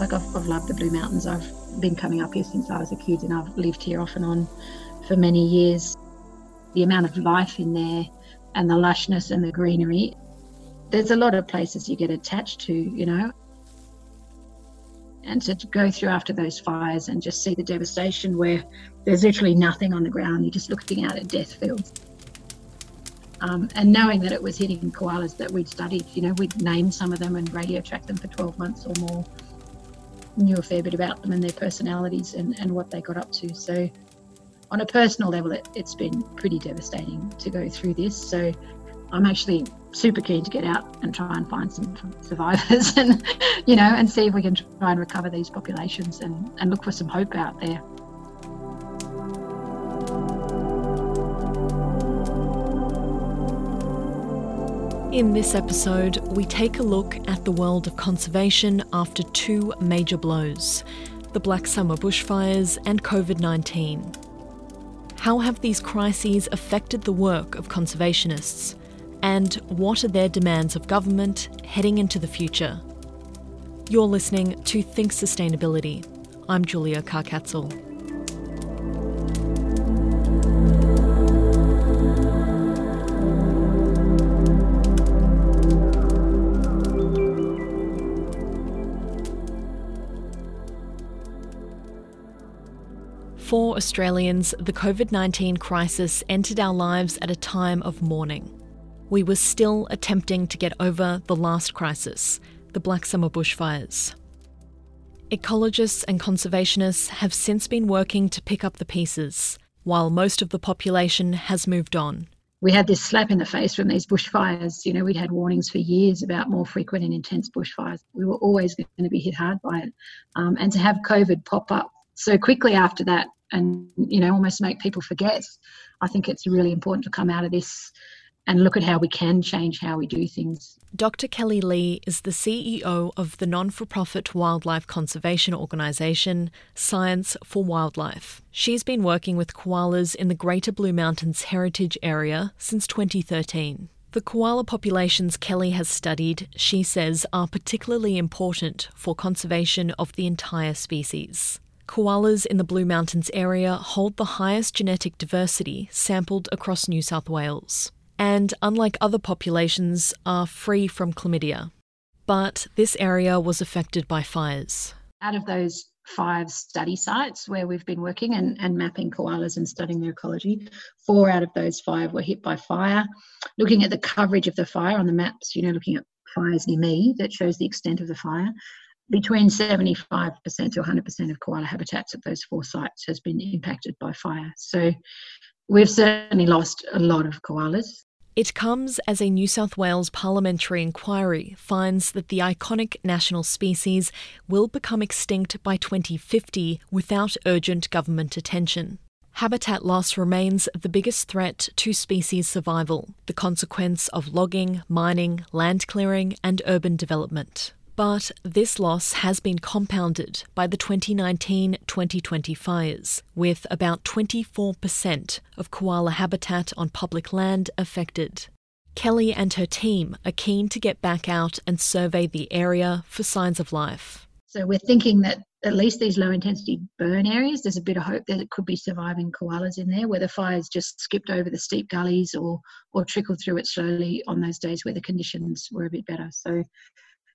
Like I've, I've loved the Blue Mountains. I've been coming up here since I was a kid and I've lived here off and on for many years. The amount of life in there and the lushness and the greenery. There's a lot of places you get attached to, you know. And to go through after those fires and just see the devastation where there's literally nothing on the ground, you're just looking out at death fields. Um, and knowing that it was hitting koalas that we'd studied, you know, we'd named some of them and radio tracked them for 12 months or more, knew a fair bit about them and their personalities and, and what they got up to. So, on a personal level, it, it's been pretty devastating to go through this. So, I'm actually super keen to get out and try and find some survivors and, you know, and see if we can try and recover these populations and, and look for some hope out there. In this episode, we take a look at the world of conservation after two major blows the Black Summer bushfires and COVID 19. How have these crises affected the work of conservationists? And what are their demands of government heading into the future? You're listening to Think Sustainability. I'm Julia Karkatzel. For Australians, the COVID 19 crisis entered our lives at a time of mourning. We were still attempting to get over the last crisis, the Black Summer bushfires. Ecologists and conservationists have since been working to pick up the pieces, while most of the population has moved on. We had this slap in the face from these bushfires. You know, we'd had warnings for years about more frequent and intense bushfires. We were always going to be hit hard by it. Um, and to have COVID pop up so quickly after that and you know almost make people forget. I think it's really important to come out of this and look at how we can change how we do things. Dr Kellie Leigh is the ceo of the non-for-profit wildlife conservation organisation science for wildlife. She's been working with koalas in the greater blue mountains heritage area since 2013 the koala populations Kellie has studied, she says, are particularly important for conservation of the entire species. Koalas in the Blue Mountains area hold the highest genetic diversity sampled across New South Wales, and unlike other populations, are free from chlamydia. But this area was affected by fires. Out of those five study sites where we've been working and, and mapping koalas and studying their ecology. Four out of those five were hit by fire. Looking at the coverage of the fire on the maps, you know, looking at fires near me that shows the extent of the fire between 75% to 100% of koala habitats at those four sites has been impacted by fire. So we've certainly lost a lot of koalas. It comes as a New South Wales parliamentary inquiry finds that the iconic national species will become extinct by 2050 without urgent government attention. Habitat loss remains the biggest threat to species survival, the consequence of logging, mining, land clearing, and urban development. But this loss has been compounded by the 2019 2020 fires, with about 24% of koala habitat on public land affected. Kellie and her team are keen to get back out and survey the area for signs of life. So we're thinking that at least these low intensity burn areas, there's a bit of hope that it could be surviving koalas in there where the fires just skipped over the steep gullies or or trickled through it slowly on those days where the conditions were a bit better. So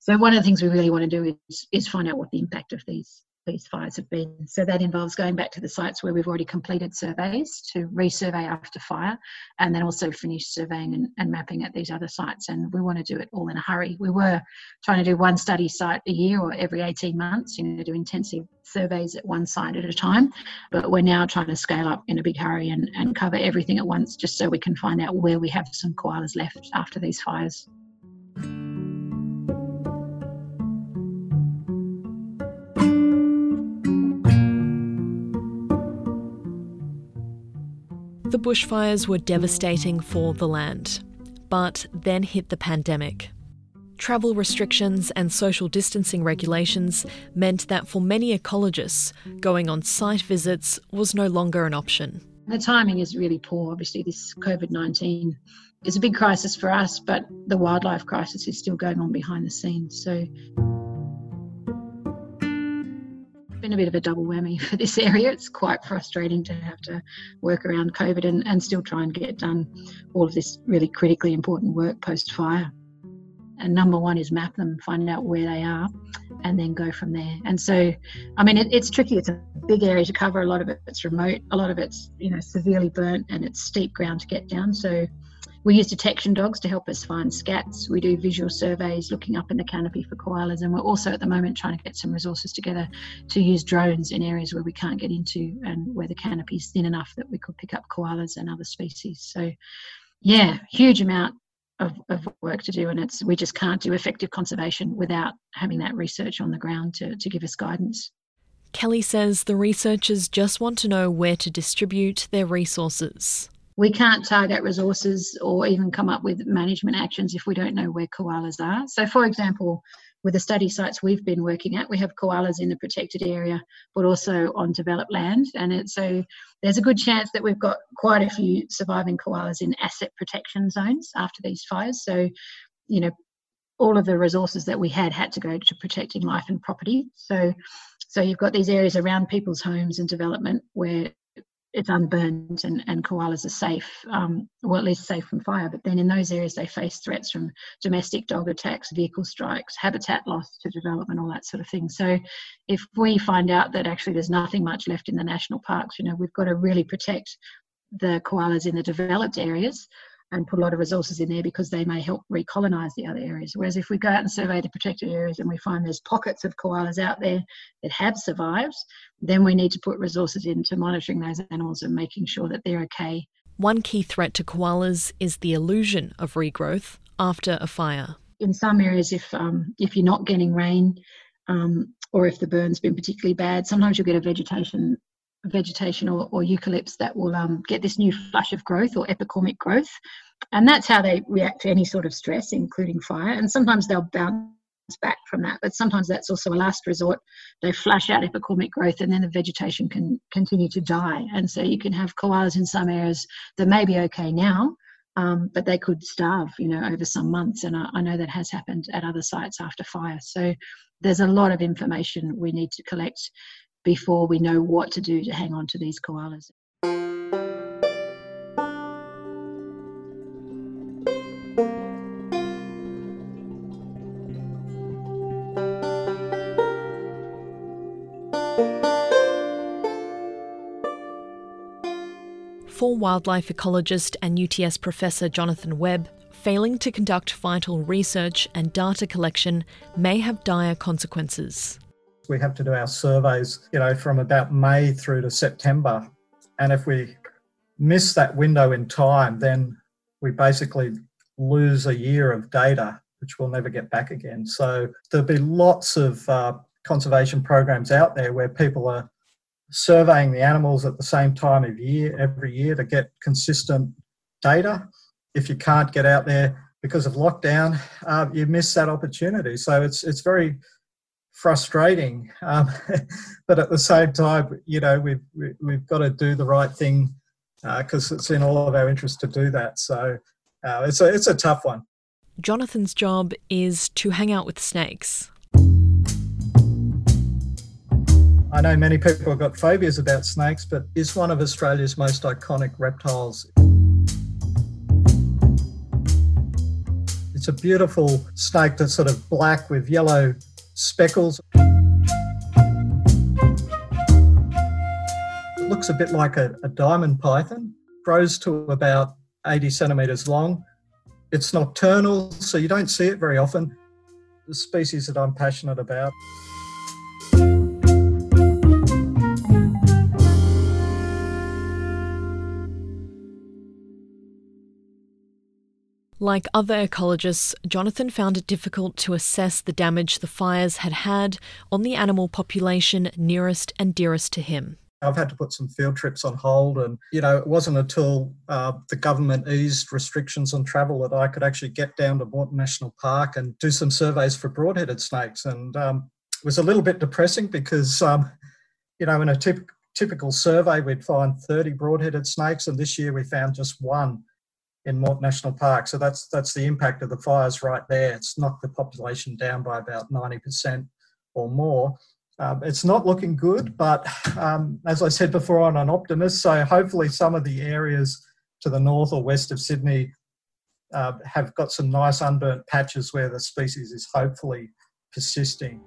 so one of the things we really want to do is, is find out what the impact of these these fires have been. So that involves going back to the sites where we've already completed surveys to resurvey after fire and then also finish surveying and, and, mapping at these other sites. And we want to do it all in a hurry. We were trying to do one study site a year or every 18 months, you know, do intensive surveys at one site at a time. But we're now trying to scale up in a big hurry and, and cover everything at once just so we can find out where we have some koalas left after these fires. Bushfires were devastating for the land, but then hit the pandemic. Travel restrictions and social distancing regulations meant that for many ecologists, going on site visits was no longer an option. The timing is really poor. Obviously, this COVID 19 is a big crisis for us, but the wildlife crisis is still going on behind the scenes. So been a bit of a double whammy for this area. It's quite frustrating to have to work around COVID and, and still try and get done all of this really critically important work post fire. And number one is map them, find out where they are, and then go from there. And so, I mean, it, it's tricky. It's a big area to cover. A lot of it, it's remote. A lot of it's you know severely burnt, and it's steep ground to get down. So we use detection dogs to help us find scats. We do visual surveys looking up in the canopy for koalas, and we're also at the moment trying to get some resources together to use drones in areas where we can't get into and where the canopy is thin enough that we could pick up koalas and other species. So, yeah, huge amount of, of work to do, and it's we just can't do effective conservation without having that research on the ground to, to give us guidance. Kelly says the researchers just want to know where to distribute their resources we can't target resources or even come up with management actions if we don't know where koalas are. So, for example, with the study sites we've been working at, we have koalas in the protected area, but also on developed land. And it, so there's a good chance that we've got quite a few surviving koalas in asset protection zones after these fires. So, you know, all of the resources that we had had to go to protecting life and property. So, so you've got these areas around people's homes and development where it's unburned and, and koalas are safe, um, well, at least safe from fire. But then in those areas, they face threats from domestic dog attacks, vehicle strikes, habitat loss to development, all that sort of thing. So if we find out that actually there's nothing much left in the national parks, you know, we've got to really protect the koalas in the developed areas and put a lot of resources in there because they may help recolonize the other areas. Whereas if we go out and survey the protected areas and we find there's pockets of koalas out there that have survived, then we need to put resources into monitoring those animals and making sure that they're okay. One key threat to koalas is the illusion of regrowth after a fire. In some areas, if um, if you're not getting rain, um, or if the burn's been particularly bad, sometimes you'll get a vegetation vegetation or, or eucalypts that will um, get this new flush of growth or epicormic growth. And that's how they react to any sort of stress, including fire. And sometimes they'll bounce back from that, but sometimes that's also a last resort. They flush out epicormic growth and then the vegetation can continue to die. And so you can have koalas in some areas that may be okay now, um, but they could starve, you know, over some months. And I, I, know that has happened at other sites after fire. So there's a lot of information we need to collect before we know what to do to hang on to these koalas. For wildlife ecologist and UTS professor Jonathan Webb, failing to conduct vital research and data collection may have dire consequences we have to do our surveys, you know, from about May through to September. And if we miss that window in time, then we basically lose a year of data, which we'll never get back again. So there'll be lots of uh, conservation programs out there where people are surveying the animals at the same time of year every year to get consistent data. If you can't get out there because of lockdown, uh, you miss that opportunity. So it's it's very frustrating. Um, but at the same time, you know, we've, we've got to do the right thing because uh, it's in all of our interest to do that. So uh, it's, a, it's a tough one. Jonathan's job is to hang out with snakes. I know many people have got phobias about snakes, but it's one of Australia's most iconic reptiles. It's a beautiful snake that's sort of black with yellow speckles. It looks a bit like a, a diamond python, grows to about 80 centimetres long. It's nocturnal, so you don't see it very often. The species that I'm passionate about. Like other ecologists, Jonathan found it difficult to assess the damage the fires had had on the animal population nearest and dearest to him. I've had to put some field trips on hold, and you know, it wasn't until uh, the government eased restrictions on travel that I could actually get down to Morton National Park and do some surveys for broad-headed snakes. And um, it was a little bit depressing because, um, you know, in a typ- typical survey, we'd find 30 broad-headed snakes, and this year we found just one in Morton National Park. So that's that's the impact of the fires right there. It's knocked the population down by about 90% or more. um, it's not looking good, but um, as I said before, I'm an optimist. So hopefully, some of the areas to the north or west of Sydney uh, have got some nice unburnt patches where the species is hopefully persisting.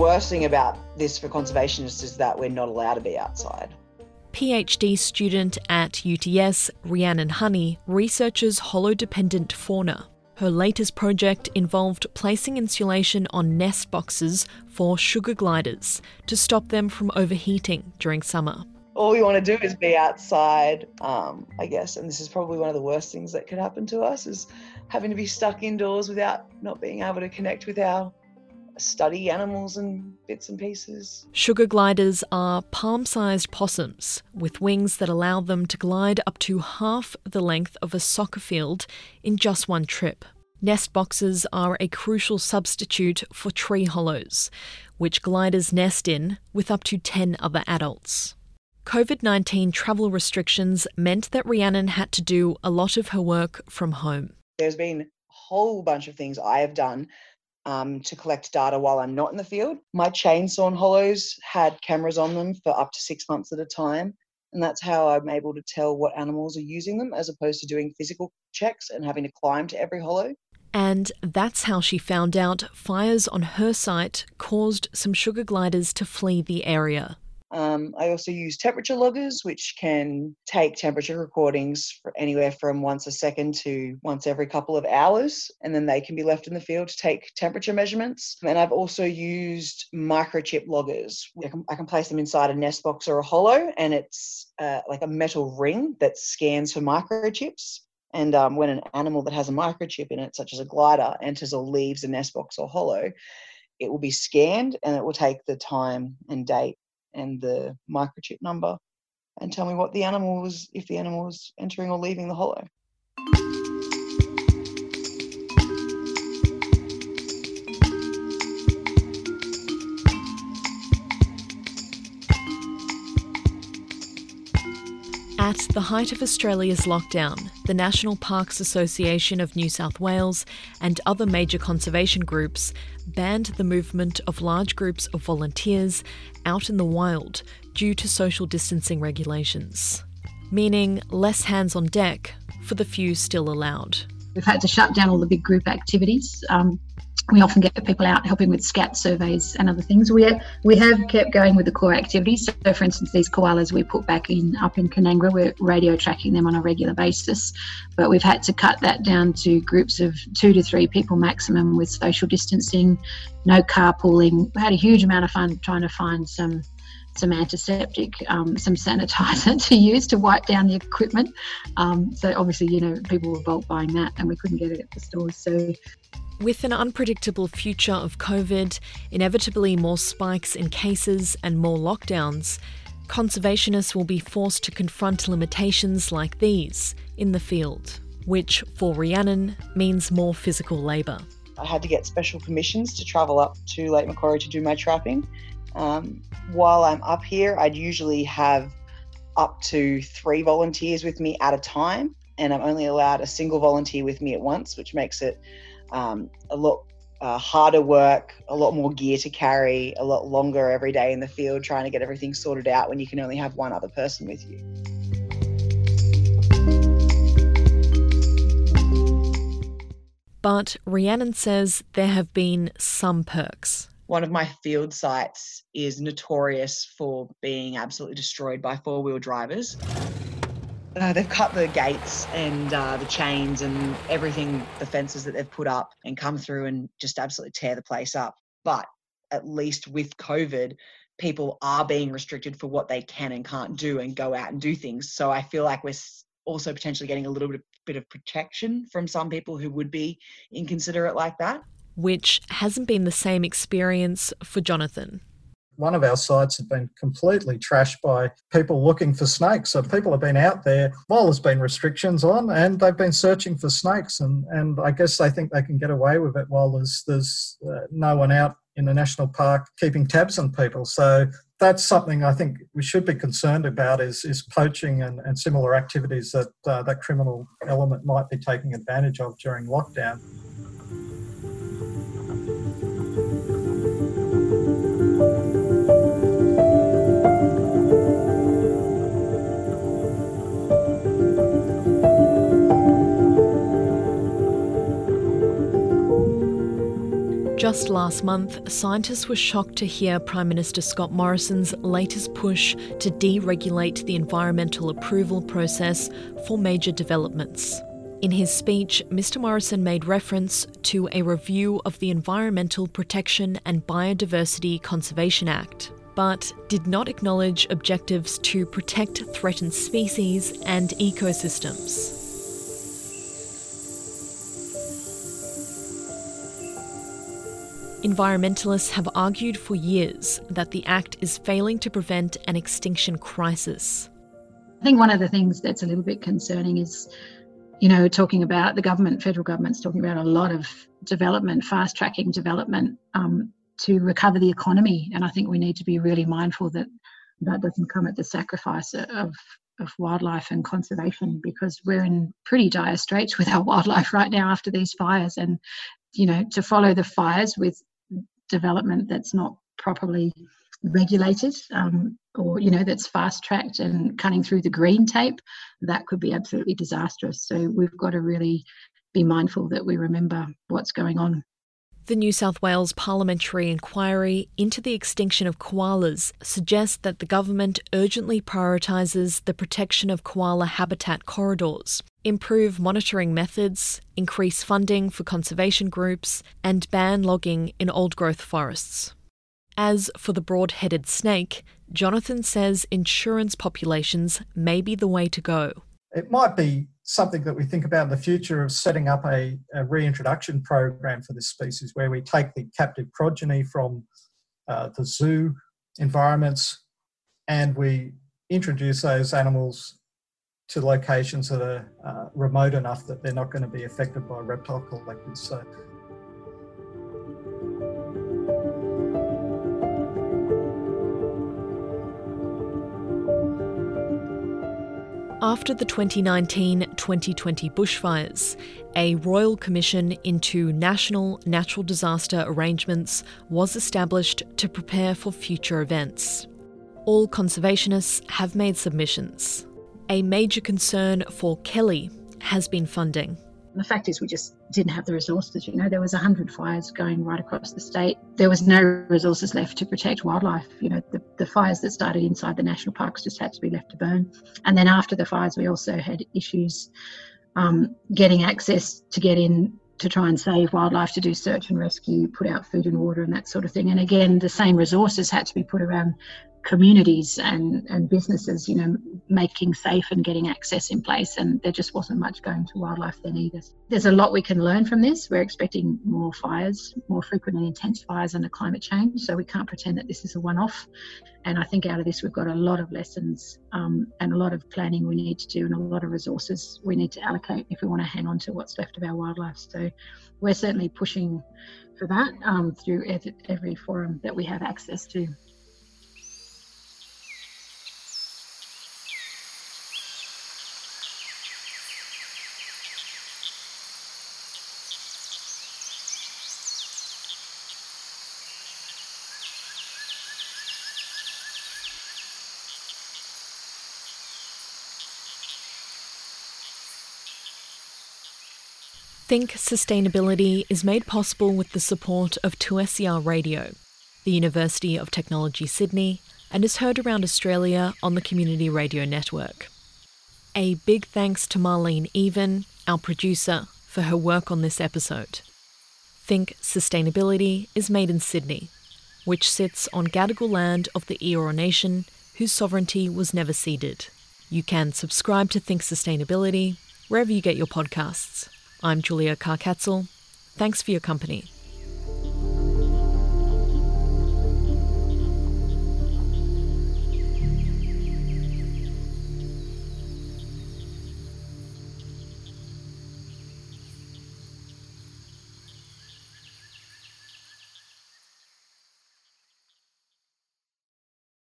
Worst thing about this for conservationists is that we're not allowed to be outside. PhD student at UTS, Rhiannon Honey, researches hollow-dependent fauna. Her latest project involved placing insulation on nest boxes for sugar gliders to stop them from overheating during summer. All we want to do is be outside, um, I guess, and this is probably one of the worst things that could happen to us is having to be stuck indoors without not being able to connect with our study animals and bits and pieces. Sugar gliders are palm sized possums with wings that allow them to glide up to half the length of a soccer field in just one trip. Nest boxes are a crucial substitute for tree hollows, which gliders nest in with up to 10 other adults. COVID 19 travel restrictions meant that Rhiannon had to do a lot of her work from home. There's been a whole bunch of things I have done um, to collect data while I'm not in the field. My chainsaw hollows had cameras on them for up to six months at a time. And that's how I'm able to tell what animals are using them as opposed to doing physical checks and having to climb to every hollow. And that's how she found out fires on her site caused some sugar gliders to flee the area. Um, I also use temperature loggers, which can take temperature recordings for anywhere from once a second to once every couple of hours, and then they can be left in the field to take temperature measurements. And I've also used microchip loggers. I can, I can place them inside a nest box or a hollow, and it's uh, like a metal ring that scans for microchips. And um, when an animal that has a microchip in it, such as a glider, enters or leaves a nest box or hollow, it will be scanned and it will take the time and date and the microchip number and tell me what the animal was, if the animal was entering or leaving the hollow. At the height of Australia's lockdown, the National Parks Association of New South Wales and other major conservation groups banned the movement of large groups of volunteers out in the wild due to social distancing regulations, meaning less hands on deck for the few still allowed. We've had to shut down all the big group activities. Um, we often get people out helping with scat surveys and other things. We have, we have kept going with the core activities. So, for instance, these koalas we put back in up in Kanangra, we're radio tracking them on a regular basis. But we've had to cut that down to groups of two to three people maximum with social distancing, no carpooling. We had a huge amount of fun trying to find some some antiseptic, um, some sanitizer to use to wipe down the equipment. Um, so obviously, you know, people were bulk buying that, and we couldn't get it at the stores. So with an unpredictable future of COVID, inevitably more spikes in cases, and more lockdowns, conservationists will be forced to confront limitations like these in the field, which for Rhiannon means more physical labour. I had to get special permissions to travel up to Lake Macquarie to do my trapping. Um, while I'm up here, I'd usually have up to three volunteers with me at a time, and I'm only allowed a single volunteer with me at once, which makes it um, a lot uh, harder work, a lot more gear to carry, a lot longer every day in the field trying to get everything sorted out when you can only have one other person with you. But Rhiannon says there have been some perks. One of my field sites is notorious for being absolutely destroyed by four wheel drivers. Uh, they've cut the gates and uh, the chains and everything, the fences that they've put up and come through and just absolutely tear the place up. But at least with COVID, people are being restricted for what they can and can't do and go out and do things. So I feel like we're also potentially getting a little bit, bit of protection from some people who would be inconsiderate like that. Which hasn't been the same experience for Jonathan one of our sites had been completely trashed by people looking for snakes. So people have been out there while there's been restrictions on, and they've been searching for snakes. And, and I guess they think they can get away with it while there's there's uh, no one out in the national park keeping tabs on people. So that's something I think we should be concerned about is, is poaching and, and similar activities that uh, that criminal element might be taking advantage of during lockdown. Just last month, scientists were shocked to hear Prime Minister Scott Morrison's latest push to deregulate the environmental approval process for major developments. In his speech, Mr. Morrison made reference to a review of the Environmental Protection and Biodiversity Conservation Act, but did not acknowledge objectives to protect threatened species and ecosystems. Environmentalists have argued for years that the Act is failing to prevent an extinction crisis. I think one of the things that's a little bit concerning is, you know, talking about the government, federal government's talking about a lot of development, fast tracking development um, to recover the economy. And I think we need to be really mindful that that doesn't come at the sacrifice of, of wildlife and conservation because we're in pretty dire straits with our wildlife right now after these fires. And, you know, to follow the fires with development that's not properly regulated um, or you know that's fast tracked and cutting through the green tape that could be absolutely disastrous. So we've got to really be mindful that we remember what's going on. The New South Wales parliamentary inquiry into the extinction of koalas suggests that the government urgently prioritises the protection of koala habitat corridors, improve monitoring methods, increase funding for conservation groups, and ban logging in old growth forests. As for the broad headed snake, Jonathan says insurance populations may be the way to go. It might be something that we think about in the future of setting up a, a reintroduction program for this species where we take the captive progeny from uh, the zoo environments and we introduce those animals to locations that are uh, remote enough that they're not going to be affected by reptile collectors. So After the 2019 2020 bushfires, a royal commission into national natural disaster arrangements was established to prepare for future events. All conservationists have made submissions. A major concern for Kellie has been funding. The fact is, we just didn't have the resources. You know, there was 100 fires going right across the state. There was no resources left to protect wildlife. You know, the, the fires that started inside the national parks just had to be left to burn. And then after the fires, we also had issues um, getting access to get in to try and save wildlife, to do search and rescue, put out food and water and that sort of thing. And again, the same resources had to be put around communities and, and businesses, you know, making safe and getting access in place. And there just wasn't much going to wildlife then either. There's a lot we can learn from this. We're expecting more fires, more frequent and intense fires under climate change. So we can't pretend that this is a one off. And I think out of this, we've got a lot of lessons um, and a lot of planning we need to do and a lot of resources we need to allocate if we want to hang on to what's left of our wildlife. So we're certainly pushing for that um, through every, every forum that we have access to. Think Sustainability is made possible with the support of 2SER Radio, the University of Technology Sydney, and is heard around Australia on the Community Radio Network. A big thanks to Marlene Even, our producer, for her work on this episode. Think Sustainability is made in Sydney, which sits on Gadigal land of the Eora Nation, whose sovereignty was never ceded. You can subscribe to Think Sustainability wherever you get your podcasts. I'm Julia Karkatzel. Thanks for your company.